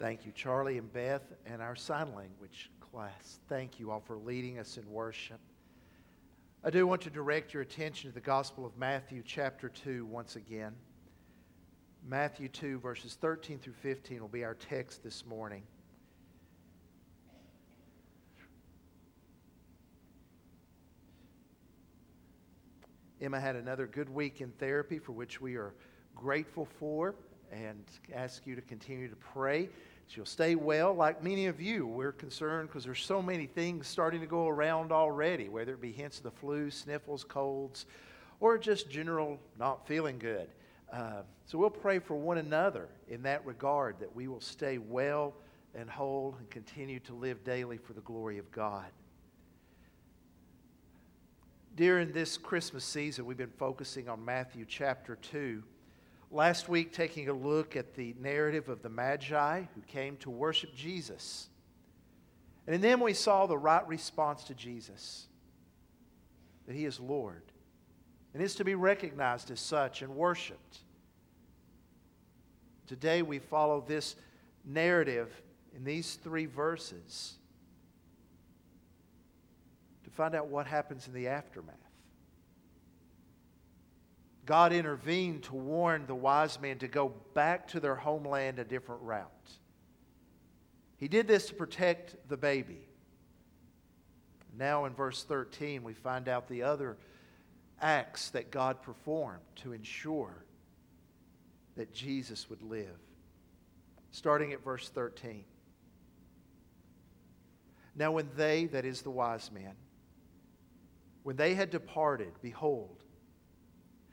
Thank you, Charlie and Beth, and our sign language class. Thank you all for leading us in worship. I do want to direct your attention to the Gospel of Matthew, chapter 2, once again. Matthew 2, verses 13 through 15 will be our text this morning. Emma had another good week in therapy for which we are grateful for and ask you to continue to pray. She'll stay well, like many of you. We're concerned because there's so many things starting to go around already, whether it be hints of the flu, sniffles, colds, or just general not feeling good. Uh, so we'll pray for one another in that regard that we will stay well and whole and continue to live daily for the glory of God. During this Christmas season, we've been focusing on Matthew chapter 2 Last week, taking a look at the narrative of the Magi who came to worship Jesus. And in them, we saw the right response to Jesus that he is Lord and is to be recognized as such and worshiped. Today, we follow this narrative in these three verses to find out what happens in the aftermath. God intervened to warn the wise men to go back to their homeland a different route. He did this to protect the baby. Now, in verse 13, we find out the other acts that God performed to ensure that Jesus would live. Starting at verse 13. Now, when they, that is the wise men, when they had departed, behold,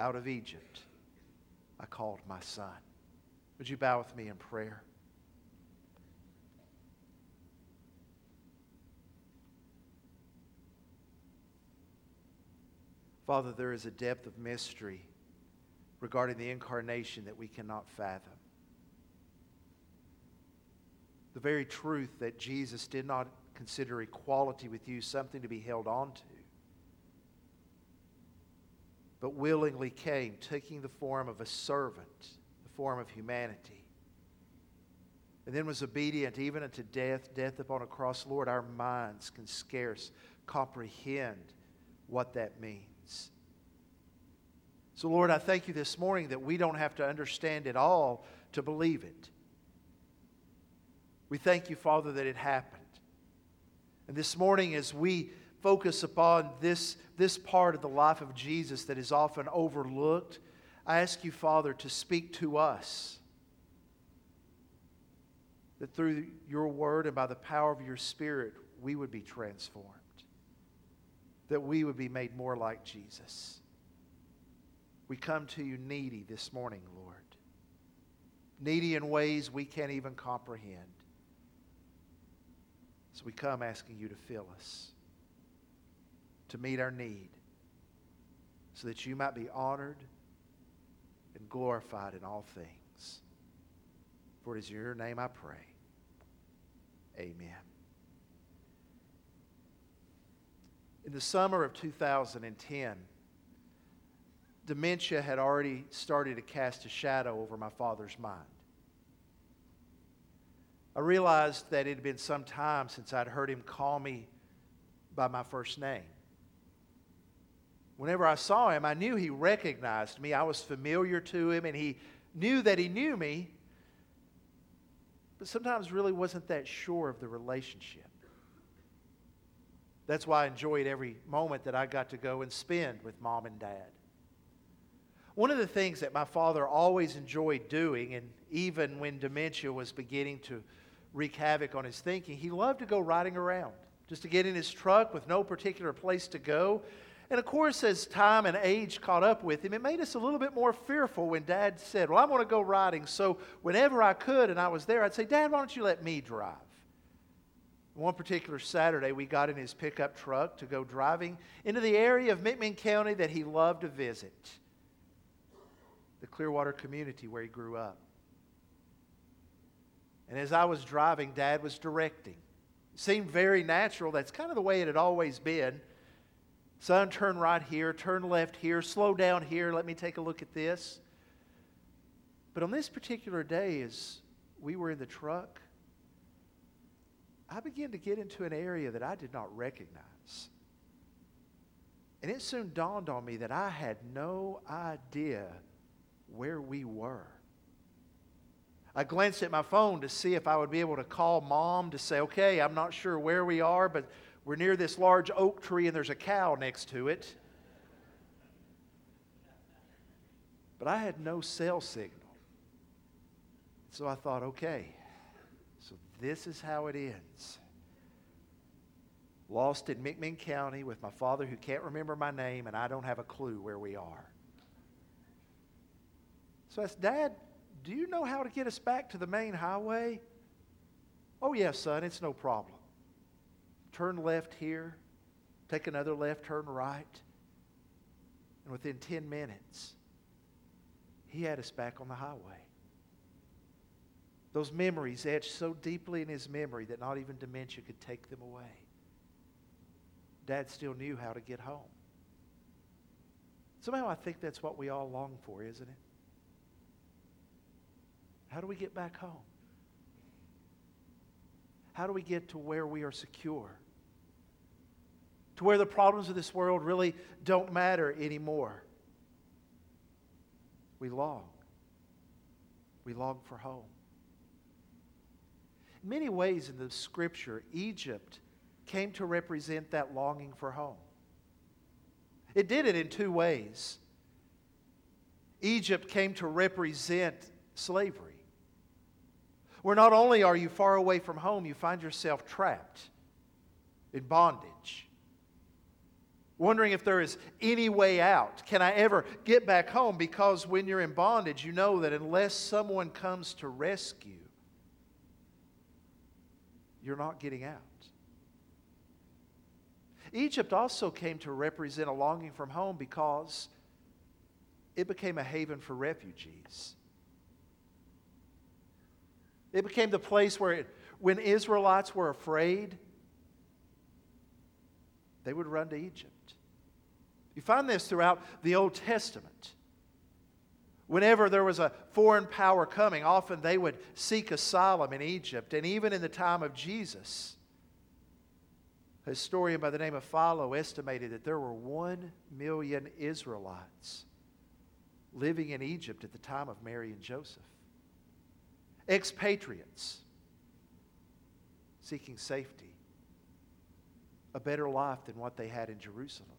out of Egypt, I called my son. Would you bow with me in prayer? Father, there is a depth of mystery regarding the incarnation that we cannot fathom. The very truth that Jesus did not consider equality with you something to be held on to but willingly came, taking the form of a servant, the form of humanity. And then was obedient even unto death, death upon a cross. Lord, our minds can scarce comprehend what that means. So, Lord, I thank you this morning that we don't have to understand it all to believe it. We thank you, Father, that it happened. And this morning, as we focus upon this, this part of the life of Jesus that is often overlooked, I ask you, Father, to speak to us. That through your word and by the power of your Spirit, we would be transformed. That we would be made more like Jesus. We come to you needy this morning, Lord. Needy in ways we can't even comprehend. So we come asking you to fill us to meet our need so that you might be honored and glorified in all things. For it is in your name I pray. Amen. In the summer of 2010, dementia had already started to cast a shadow over my father's mind. I realized that it had been some time since I'd heard him call me by my first name whenever I saw him, I knew he recognized me. I was familiar to him, and he knew that he knew me, but sometimes really wasn't that sure of the relationship. That's why I enjoyed every moment that I got to go and spend with mom and dad. One of the things that my father always enjoyed doing, and even when dementia was beginning to wreak havoc on his thinking, he loved to go riding around, just to get in his truck with no particular place to go And of course, as time and age caught up with him, it made us a little bit more fearful when Dad said, Well, I'm going to go riding. So whenever I could and I was there, I'd say, Dad, why don't you let me drive? One particular Saturday, we got in his pickup truck to go driving into the area of McMinn County that he loved to visit the Clearwater community where he grew up. And as I was driving, Dad was directing. It seemed very natural. That's kind of the way it had always been. Son, turn right here, turn left here, slow down here, let me take a look at this. But on this particular day, as we were in the truck, I began to get into an area that I did not recognize. And it soon dawned on me that I had no idea where we were. I glanced at my phone to see if I would be able to call mom to say, okay, I'm not sure where we are, but we're near this large oak tree and there's a cow next to it. But I had no cell signal. So I thought, okay, so this is how it ends. Lost in McMinn County with my father who can't remember my name, and I don't have a clue where we are. So I said, Dad, do you know how to get us back to the main highway? Oh, yes, son, it's no problem turn left here, take another left, turn right. And within 10 minutes, he had us back on the highway. Those memories etched so deeply in his memory that not even dementia could take them away. Dad still knew how to get home. Somehow I think that's what we all long for, isn't it? How do we get back home? How do we get to where we are secure? To where the problems of this world really don't matter anymore. We long. We long for home. In many ways in the scripture, Egypt came to represent that longing for home. It did it in two ways. Egypt came to represent slavery where not only are you far away from home, you find yourself trapped in bondage. Wondering if there is any way out. Can I ever get back home? Because when you're in bondage, you know that unless someone comes to rescue, you're not getting out. Egypt also came to represent a longing from home because it became a haven for refugees. It became the place where, it, when Israelites were afraid, they would run to Egypt. You find this throughout the Old Testament. Whenever there was a foreign power coming, often they would seek asylum in Egypt. And even in the time of Jesus, a historian by the name of Philo estimated that there were one million Israelites living in Egypt at the time of Mary and Joseph expatriates seeking safety, a better life than what they had in Jerusalem.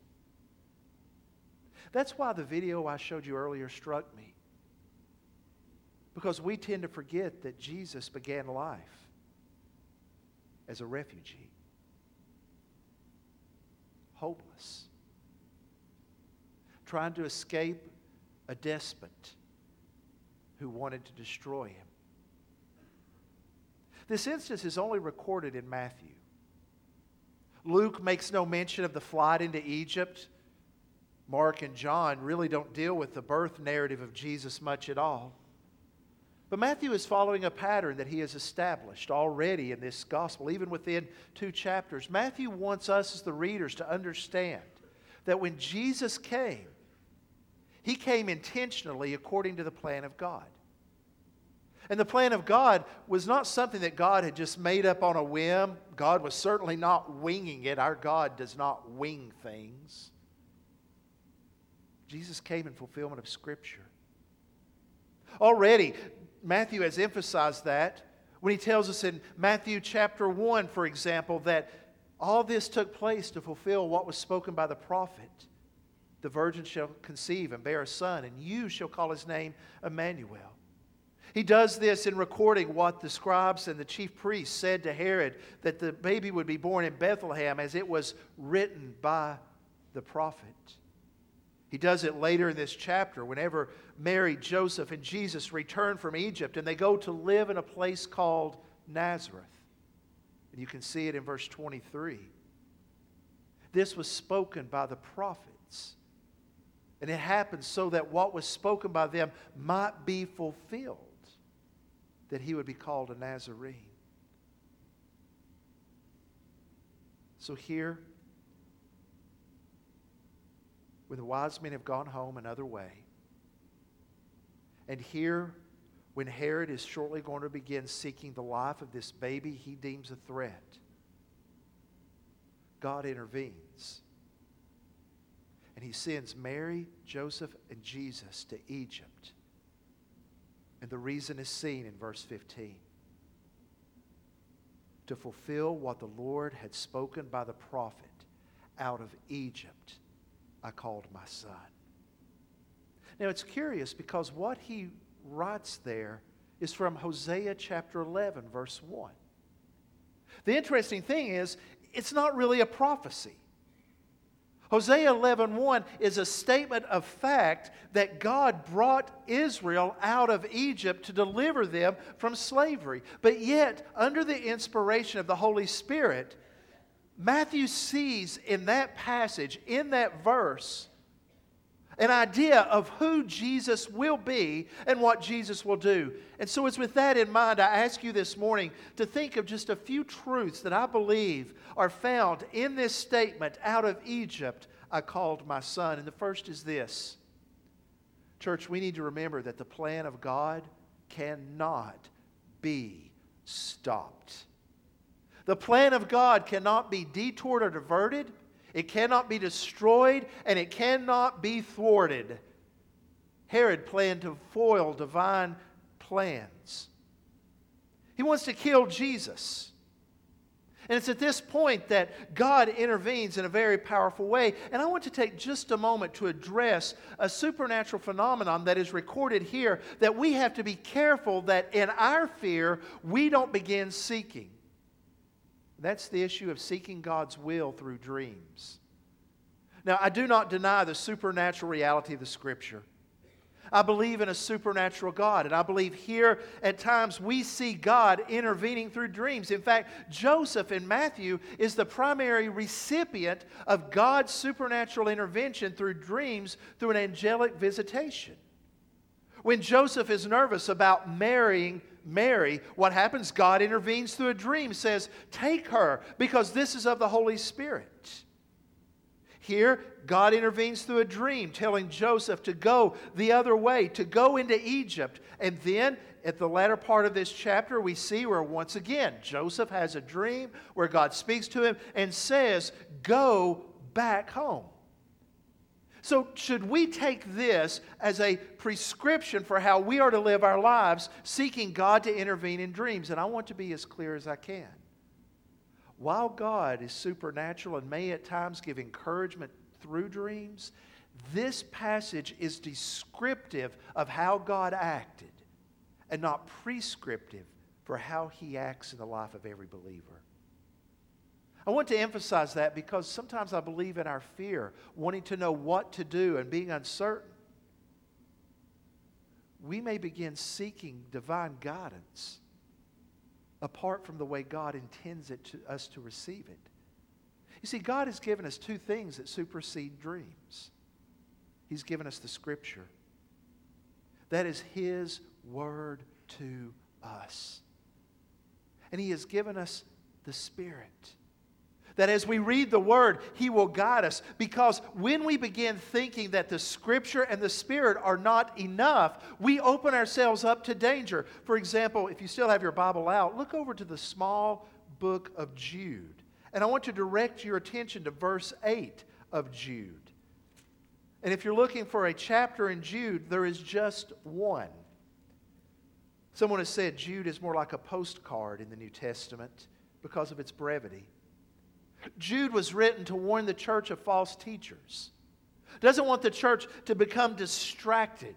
That's why the video I showed you earlier struck me. Because we tend to forget that Jesus began life as a refugee, homeless, trying to escape a despot who wanted to destroy him. This instance is only recorded in Matthew. Luke makes no mention of the flight into Egypt. Mark and John really don't deal with the birth narrative of Jesus much at all. But Matthew is following a pattern that he has established already in this gospel, even within two chapters. Matthew wants us as the readers to understand that when Jesus came, he came intentionally according to the plan of God. And the plan of God was not something that God had just made up on a whim. God was certainly not winging it. Our God does not wing things. Jesus came in fulfillment of Scripture. Already, Matthew has emphasized that when he tells us in Matthew chapter 1, for example, that all this took place to fulfill what was spoken by the prophet. The virgin shall conceive and bear a son, and you shall call his name Emmanuel. He does this in recording what the scribes and the chief priests said to Herod that the baby would be born in Bethlehem as it was written by the prophet. He does it later in this chapter whenever Mary, Joseph, and Jesus return from Egypt and they go to live in a place called Nazareth. And you can see it in verse 23. This was spoken by the prophets. And it happened so that what was spoken by them might be fulfilled, that he would be called a Nazarene. So here, when the wise men have gone home another way, and here, when Herod is shortly going to begin seeking the life of this baby he deems a threat, God intervenes. And he sends Mary, Joseph, and Jesus to Egypt. And the reason is seen in verse 15 to fulfill what the Lord had spoken by the prophet out of Egypt, I called my son. Now it's curious because what he writes there is from Hosea chapter 11, verse 1. The interesting thing is, it's not really a prophecy. Hosea 11:1 is a statement of fact that God brought Israel out of Egypt to deliver them from slavery. But yet, under the inspiration of the Holy Spirit, Matthew sees in that passage, in that verse, an idea of who Jesus will be and what Jesus will do. And so, it's with that in mind, I ask you this morning to think of just a few truths that I believe are found in this statement out of Egypt, I called my son. And the first is this Church, we need to remember that the plan of God cannot be stopped. The plan of God cannot be detoured or diverted. It cannot be destroyed and it cannot be thwarted. Herod planned to foil divine plans. He wants to kill Jesus. And it's at this point that God intervenes in a very powerful way. And I want to take just a moment to address a supernatural phenomenon that is recorded here that we have to be careful that in our fear we don't begin seeking. That's the issue of seeking God's will through dreams. Now, I do not deny the supernatural reality of the Scripture. I believe in a supernatural God, and I believe here at times we see God intervening through dreams. In fact, Joseph in Matthew is the primary recipient of God's supernatural intervention through dreams through an angelic visitation. When Joseph is nervous about marrying Mary, what happens? God intervenes through a dream, says, Take her, because this is of the Holy Spirit. Here, God intervenes through a dream, telling Joseph to go the other way, to go into Egypt. And then, at the latter part of this chapter, we see where once again Joseph has a dream where God speaks to him and says, Go back home. So, should we take this as a prescription for how we are to live our lives, seeking God to intervene in dreams? And I want to be as clear as I can. While God is supernatural and may at times give encouragement through dreams, this passage is descriptive of how God acted and not prescriptive for how he acts in the life of every believer. I want to emphasize that because sometimes I believe in our fear, wanting to know what to do and being uncertain. We may begin seeking divine guidance apart from the way God intends it to us to receive it. You see, God has given us two things that supersede dreams. He's given us the Scripture. That is His Word to us. And He has given us the Spirit. That as we read the Word, He will guide us. Because when we begin thinking that the Scripture and the Spirit are not enough, we open ourselves up to danger. For example, if you still have your Bible out, look over to the small book of Jude. And I want to direct your attention to verse 8 of Jude. And if you're looking for a chapter in Jude, there is just one. Someone has said Jude is more like a postcard in the New Testament because of its brevity. Jude was written to warn the church of false teachers. Doesn't want the church to become distracted,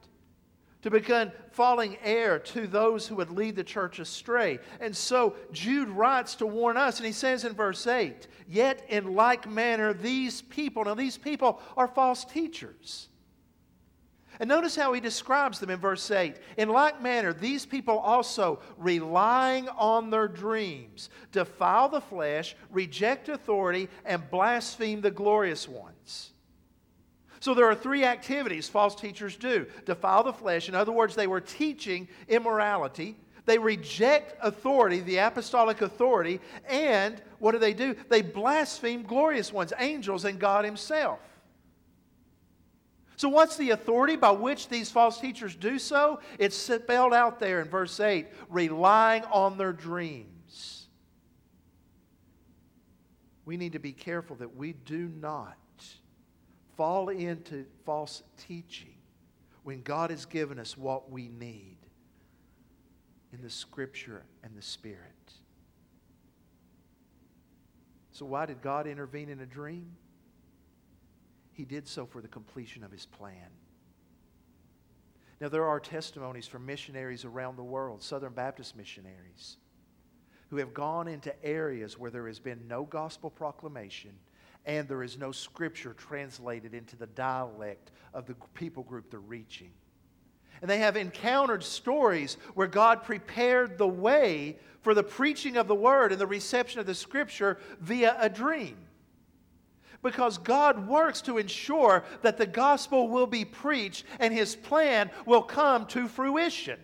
to become falling heir to those who would lead the church astray. And so Jude writes to warn us, and he says in verse 8, Yet in like manner, these people, now these people are false teachers. And notice how he describes them in verse 8. In like manner, these people also, relying on their dreams, defile the flesh, reject authority, and blaspheme the glorious ones. So there are three activities false teachers do defile the flesh. In other words, they were teaching immorality. They reject authority, the apostolic authority, and what do they do? They blaspheme glorious ones, angels, and God Himself. So, what's the authority by which these false teachers do so? It's spelled out there in verse 8 relying on their dreams. We need to be careful that we do not fall into false teaching when God has given us what we need in the Scripture and the Spirit. So, why did God intervene in a dream? He did so for the completion of His plan. Now, there are testimonies from missionaries around the world, Southern Baptist missionaries, who have gone into areas where there has been no gospel proclamation and there is no scripture translated into the dialect of the people group they're reaching. And they have encountered stories where God prepared the way for the preaching of the word and the reception of the scripture via a dream. Because God works to ensure that the gospel will be preached and his plan will come to fruition.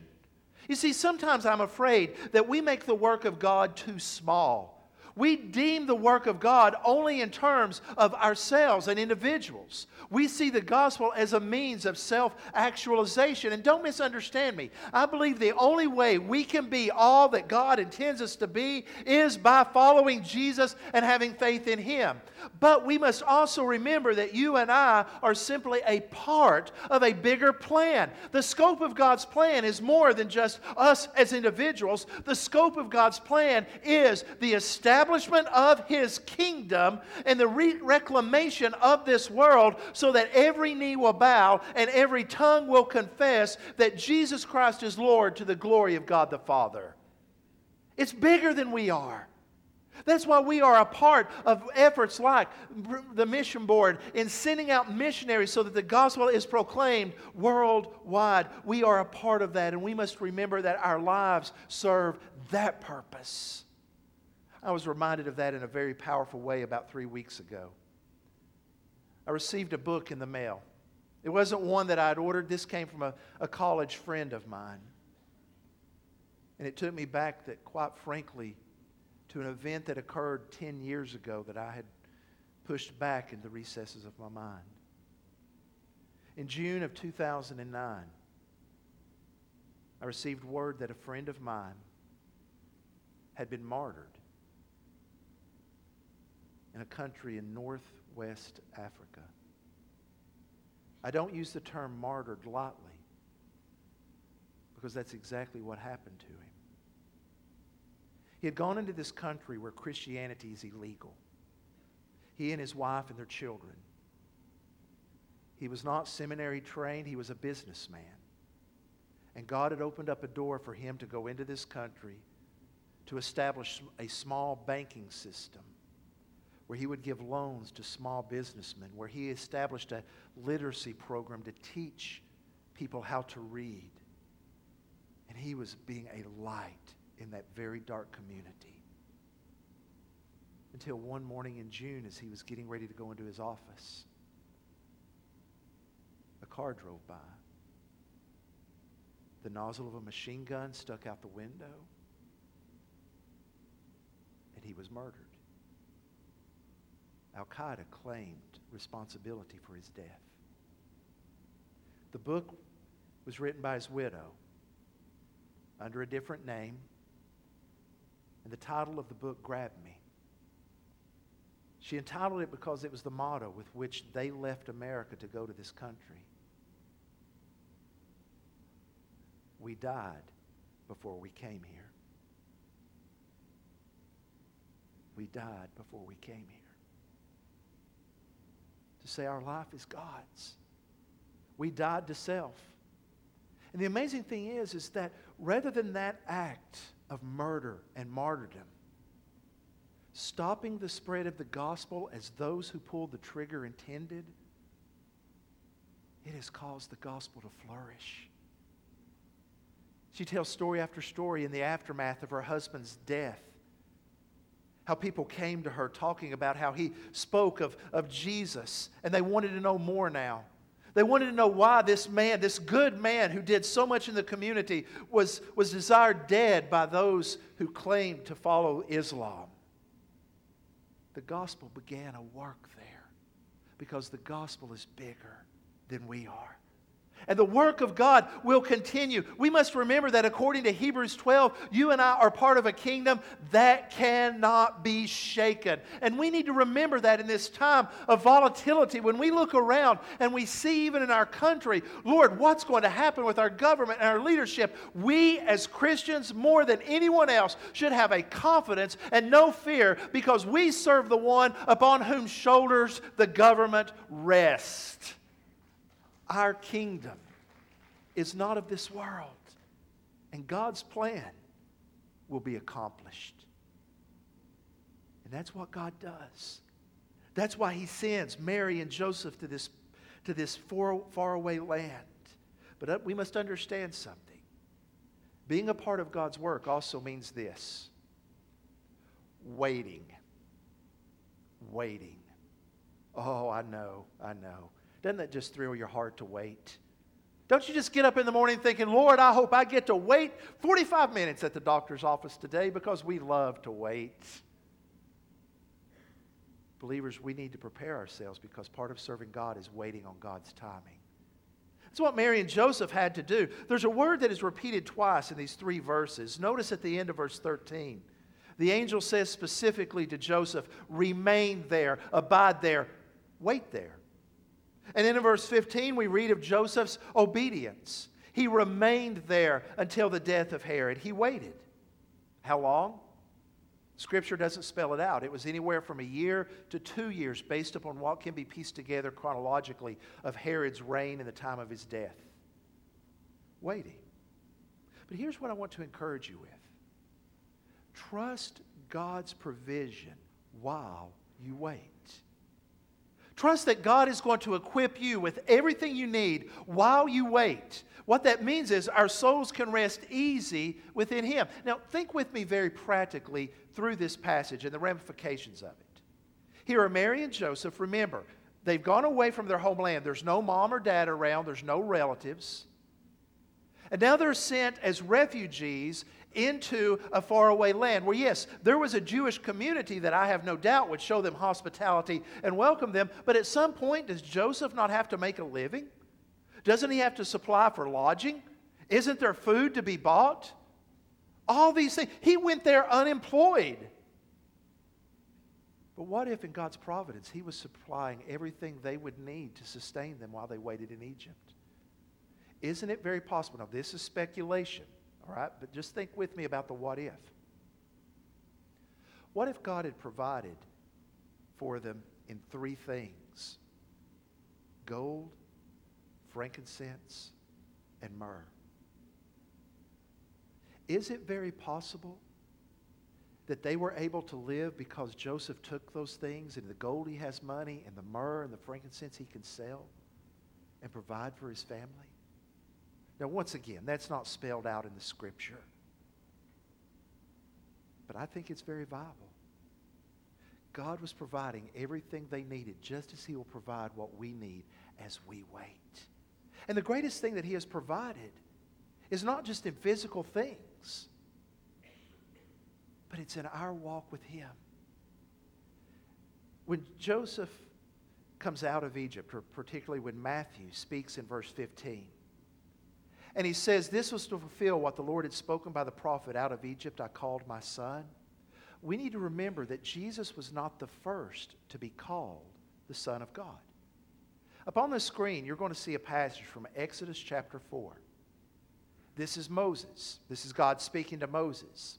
You see, sometimes I'm afraid that we make the work of God too small we deem the work of God only in terms of ourselves and individuals. We see the gospel as a means of self actualization. And don't misunderstand me. I believe the only way we can be all that God intends us to be is by following Jesus and having faith in Him. But we must also remember that you and I are simply a part of a bigger plan. The scope of God's plan is more than just us as individuals, the scope of God's plan is the establishment of His kingdom and the re- reclamation of this world so that every knee will bow and every tongue will confess that Jesus Christ is Lord to the glory of God the Father. It's bigger than we are. That's why we are a part of efforts like the Mission Board in sending out missionaries so that the gospel is proclaimed worldwide. We are a part of that, and we must remember that our lives serve that purpose. I was reminded of that in a very powerful way about three weeks ago. I received a book in the mail. It wasn't one that I'd ordered, this came from a, a college friend of mine. And it took me back that, quite frankly, to an event that occurred 10 years ago that I had pushed back in the recesses of my mind. In June of 2009, I received word that a friend of mine had been martyred in a country in northwest Africa. I don't use the term martyred lightly because that's exactly what happened to him. He had gone into this country where Christianity is illegal. He and his wife and their children. He was not seminary trained, he was a businessman. And God had opened up a door for him to go into this country to establish a small banking system where he would give loans to small businessmen, where he established a literacy program to teach people how to read. And he was being a light in that very dark community. Until one morning in June, as he was getting ready to go into his office, a car drove by. The nozzle of a machine gun stuck out the window, and he was murdered. Al Qaeda claimed responsibility for his death. The book was written by his widow under a different name, and the title of the book grabbed me. She entitled it because it was the motto with which they left America to go to this country. We died before we came here. We died before we came here. To say our life is God's. We died to self. And the amazing thing is, is that rather than that act of murder and martyrdom, stopping the spread of the gospel as those who pulled the trigger intended, it has caused the gospel to flourish. She tells story after story in the aftermath of her husband's death. How people came to her talking about how he spoke of, of Jesus, and they wanted to know more now. They wanted to know why this man, this good man who did so much in the community, was, was desired dead by those who claimed to follow Islam. The gospel began a work there because the gospel is bigger than we are. And the work of God will continue. We must remember that according to Hebrews 12, you and I are part of a kingdom that cannot be shaken. And we need to remember that in this time of volatility, when we look around and we see, even in our country, Lord, what's going to happen with our government and our leadership? We, as Christians, more than anyone else, should have a confidence and no fear because we serve the one upon whose shoulders the government rests our kingdom is not of this world, and God's plan will be accomplished. And that's what God does. That's why He sends Mary and Joseph to this, to this far, faraway land. But uh, we must understand something. Being a part of God's work also means this waiting. Waiting. Oh, I know, I know. Doesn't that just thrill your heart to wait? Don't you just get up in the morning thinking, Lord, I hope I get to wait 45 minutes at the doctor's office today because we love to wait. Believers, we need to prepare ourselves because part of serving God is waiting on God's timing. That's what Mary and Joseph had to do. There's a word that is repeated twice in these three verses. Notice at the end of verse 13, the angel says specifically to Joseph, Remain there, abide there, wait there. And then in verse 15, we read of Joseph's obedience. He remained there until the death of Herod. He waited. How long? Scripture doesn't spell it out. It was anywhere from a year to two years based upon what can be pieced together chronologically of Herod's reign and the time of his death. Waiting. But here's what I want to encourage you with trust God's provision while you wait. Trust that God is going to equip you with everything you need while you wait. What that means is our souls can rest easy within Him. Now, think with me very practically through this passage and the ramifications of it. Here are Mary and Joseph. Remember, they've gone away from their homeland. There's no mom or dad around, there's no relatives. And now they're sent as refugees into a faraway land where, yes, there was a Jewish community that I have no doubt would show them hospitality and welcome them. But at some point, does Joseph not have to make a living? Doesn't he have to supply for lodging? Isn't there food to be bought? All these things. He went there unemployed. But what if, in God's providence, He was supplying everything they would need to sustain them while they waited in Egypt? Isn't it very possible? Now, this is speculation. Right? But just think with me about the what if. What if God had provided for them in three things gold, frankincense, and myrrh? Is it very possible that they were able to live because Joseph took those things and the gold he has money and the myrrh and the frankincense he can sell and provide for his family? Now, once again, that's not spelled out in the scripture. But I think it's very viable. God was providing everything they needed just as He will provide what we need as we wait. And the greatest thing that He has provided is not just in physical things, but it's in our walk with Him. When Joseph comes out of Egypt, or particularly when Matthew speaks in verse 15, and he says, This was to fulfill what the Lord had spoken by the prophet out of Egypt, I called my son. We need to remember that Jesus was not the first to be called the Son of God. Upon the screen, you're going to see a passage from Exodus chapter 4. This is Moses. This is God speaking to Moses.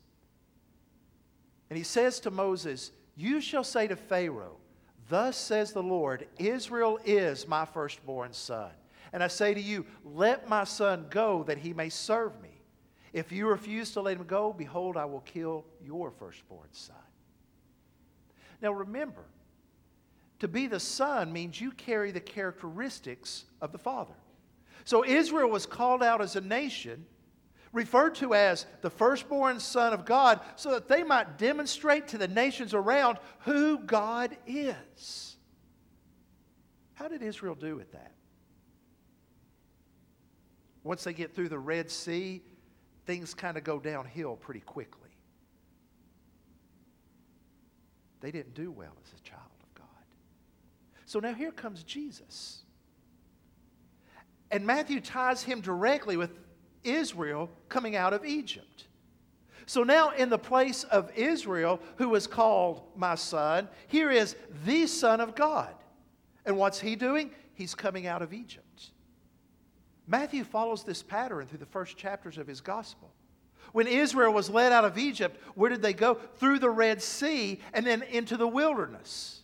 And he says to Moses, You shall say to Pharaoh, Thus says the Lord, Israel is my firstborn son And I say to you, let my son go that he may serve me. If you refuse to let him go, behold, I will kill your firstborn son. Now remember, to be the son means you carry the characteristics of the father. So Israel was called out as a nation, referred to as the firstborn son of God, so that they might demonstrate to the nations around who God is. How did Israel do with that? Once they get through the Red Sea, things kind of go downhill pretty quickly. They didn't do well as a child of God. So now here comes Jesus. And Matthew ties him directly with Israel coming out of Egypt. So now, in the place of Israel, who was called my son, here is the Son of God. And what's he doing? He's coming out of Egypt. Matthew follows this pattern through the first chapters of his gospel. When Israel was led out of Egypt, where did they go? Through the Red Sea and then into the wilderness.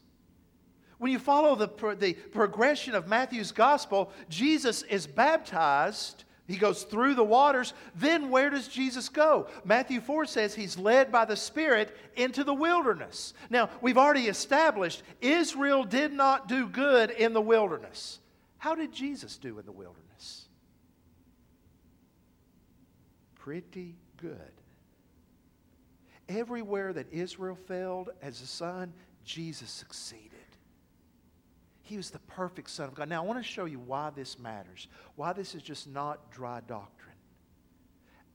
When you follow the, the progression of Matthew's gospel, Jesus is baptized. He goes through the waters. Then where does Jesus go? Matthew 4 says he's led by the Spirit into the wilderness. Now, we've already established Israel did not do good in the wilderness. How did Jesus do in the wilderness? Pretty good. Everywhere that Israel failed as a son, Jesus succeeded. He was the perfect Son of God. Now, I want to show you why this matters, why this is just not dry doctrine.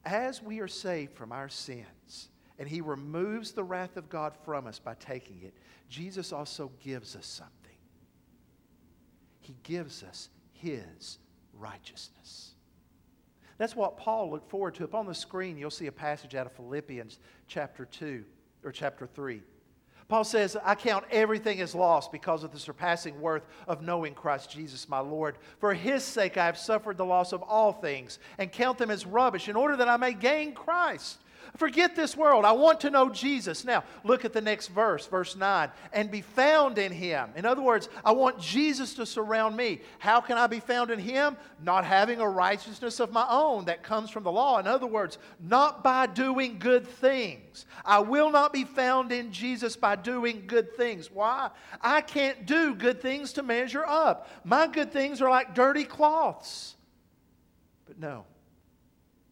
As we are saved from our sins, and He removes the wrath of God from us by taking it, Jesus also gives us something. He gives us His righteousness. That's what Paul looked forward to. Up on the screen, you'll see a passage out of Philippians chapter 2 or chapter 3. Paul says, I count everything as lost because of the surpassing worth of knowing Christ Jesus my Lord. For his sake I have suffered the loss of all things and count them as rubbish in order that I may gain Christ Forget this world. I want to know Jesus. Now, look at the next verse, verse 9. And be found in him. In other words, I want Jesus to surround me. How can I be found in him? Not having a righteousness of my own that comes from the law. In other words, not by doing good things. I will not be found in Jesus by doing good things. Why? I can't do good things to measure up. My good things are like dirty cloths. But no,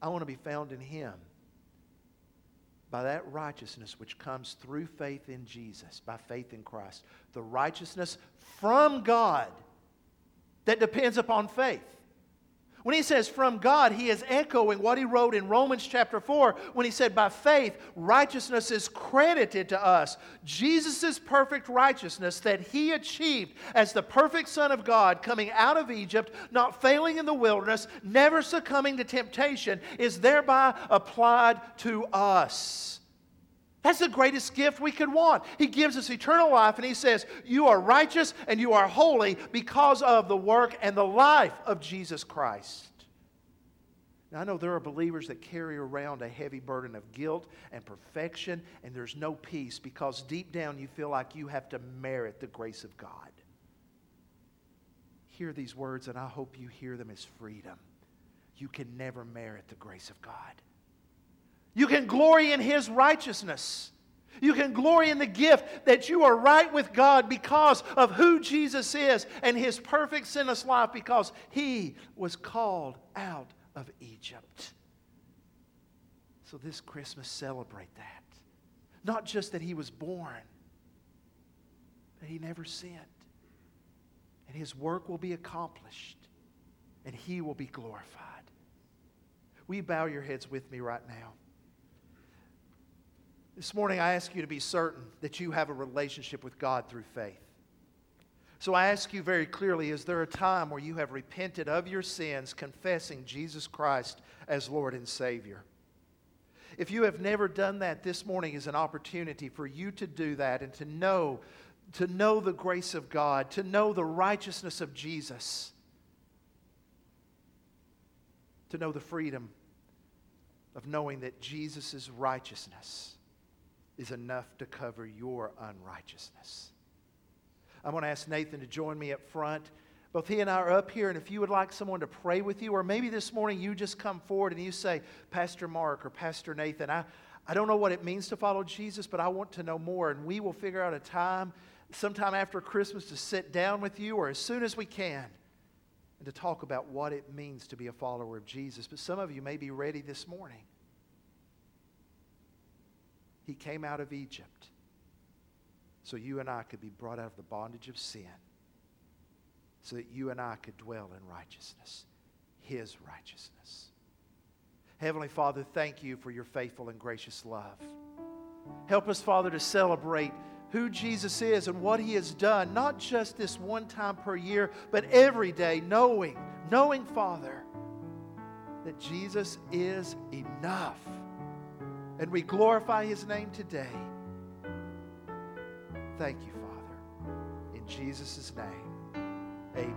I want to be found in him by that righteousness which comes through faith in Jesus, by faith in Christ. The righteousness from God that depends upon faith. When he says from God, he is echoing what he wrote in Romans chapter 4 when he said, By faith, righteousness is credited to us. Jesus' perfect righteousness that he achieved as the perfect Son of God coming out of Egypt, not failing in the wilderness, never succumbing to temptation, is thereby applied to us. That's the greatest gift we could want. He gives us eternal life, and He says, You are righteous and you are holy because of the work and the life of Jesus Christ. Now, I know there are believers that carry around a heavy burden of guilt and perfection, and there's no peace because deep down you feel like you have to merit the grace of God. Hear these words, and I hope you hear them as freedom. You can never merit the grace of God. You can glory in His righteousness. You can glory in the gift that you are right with God because of who Jesus is and His perfect sinless life because He was called out of Egypt. So this Christmas, celebrate that. Not just that He was born, but He never sinned. And His work will be accomplished and He will be glorified. Will you bow your heads with me right now? This morning, I ask you to be certain that you have a relationship with God through faith. So I ask you very clearly is there a time where you have repented of your sins, confessing Jesus Christ as Lord and Savior? If you have never done that, this morning is an opportunity for you to do that and to know, to know the grace of God, to know the righteousness of Jesus, to know the freedom of knowing that Jesus' righteousness is enough to cover your unrighteousness. I'm going to ask Nathan to join me up front. Both he and I are up here, and if you would like someone to pray with you, or maybe this morning you just come forward and you say, Pastor Mark or Pastor Nathan, I, I don't know what it means to follow Jesus, but I want to know more, and we will figure out a time sometime after Christmas to sit down with you or as soon as we can and to talk about what it means to be a follower of Jesus. But some of you may be ready this morning. He came out of Egypt so you and I could be brought out of the bondage of sin, so that you and I could dwell in righteousness, His righteousness. Heavenly Father, thank you for your faithful and gracious love. Help us, Father, to celebrate who Jesus is and what He has done, not just this one time per year, but every day, knowing, knowing, Father, that Jesus is enough. And we glorify His name today. Thank you, Father. In Jesus' name, amen.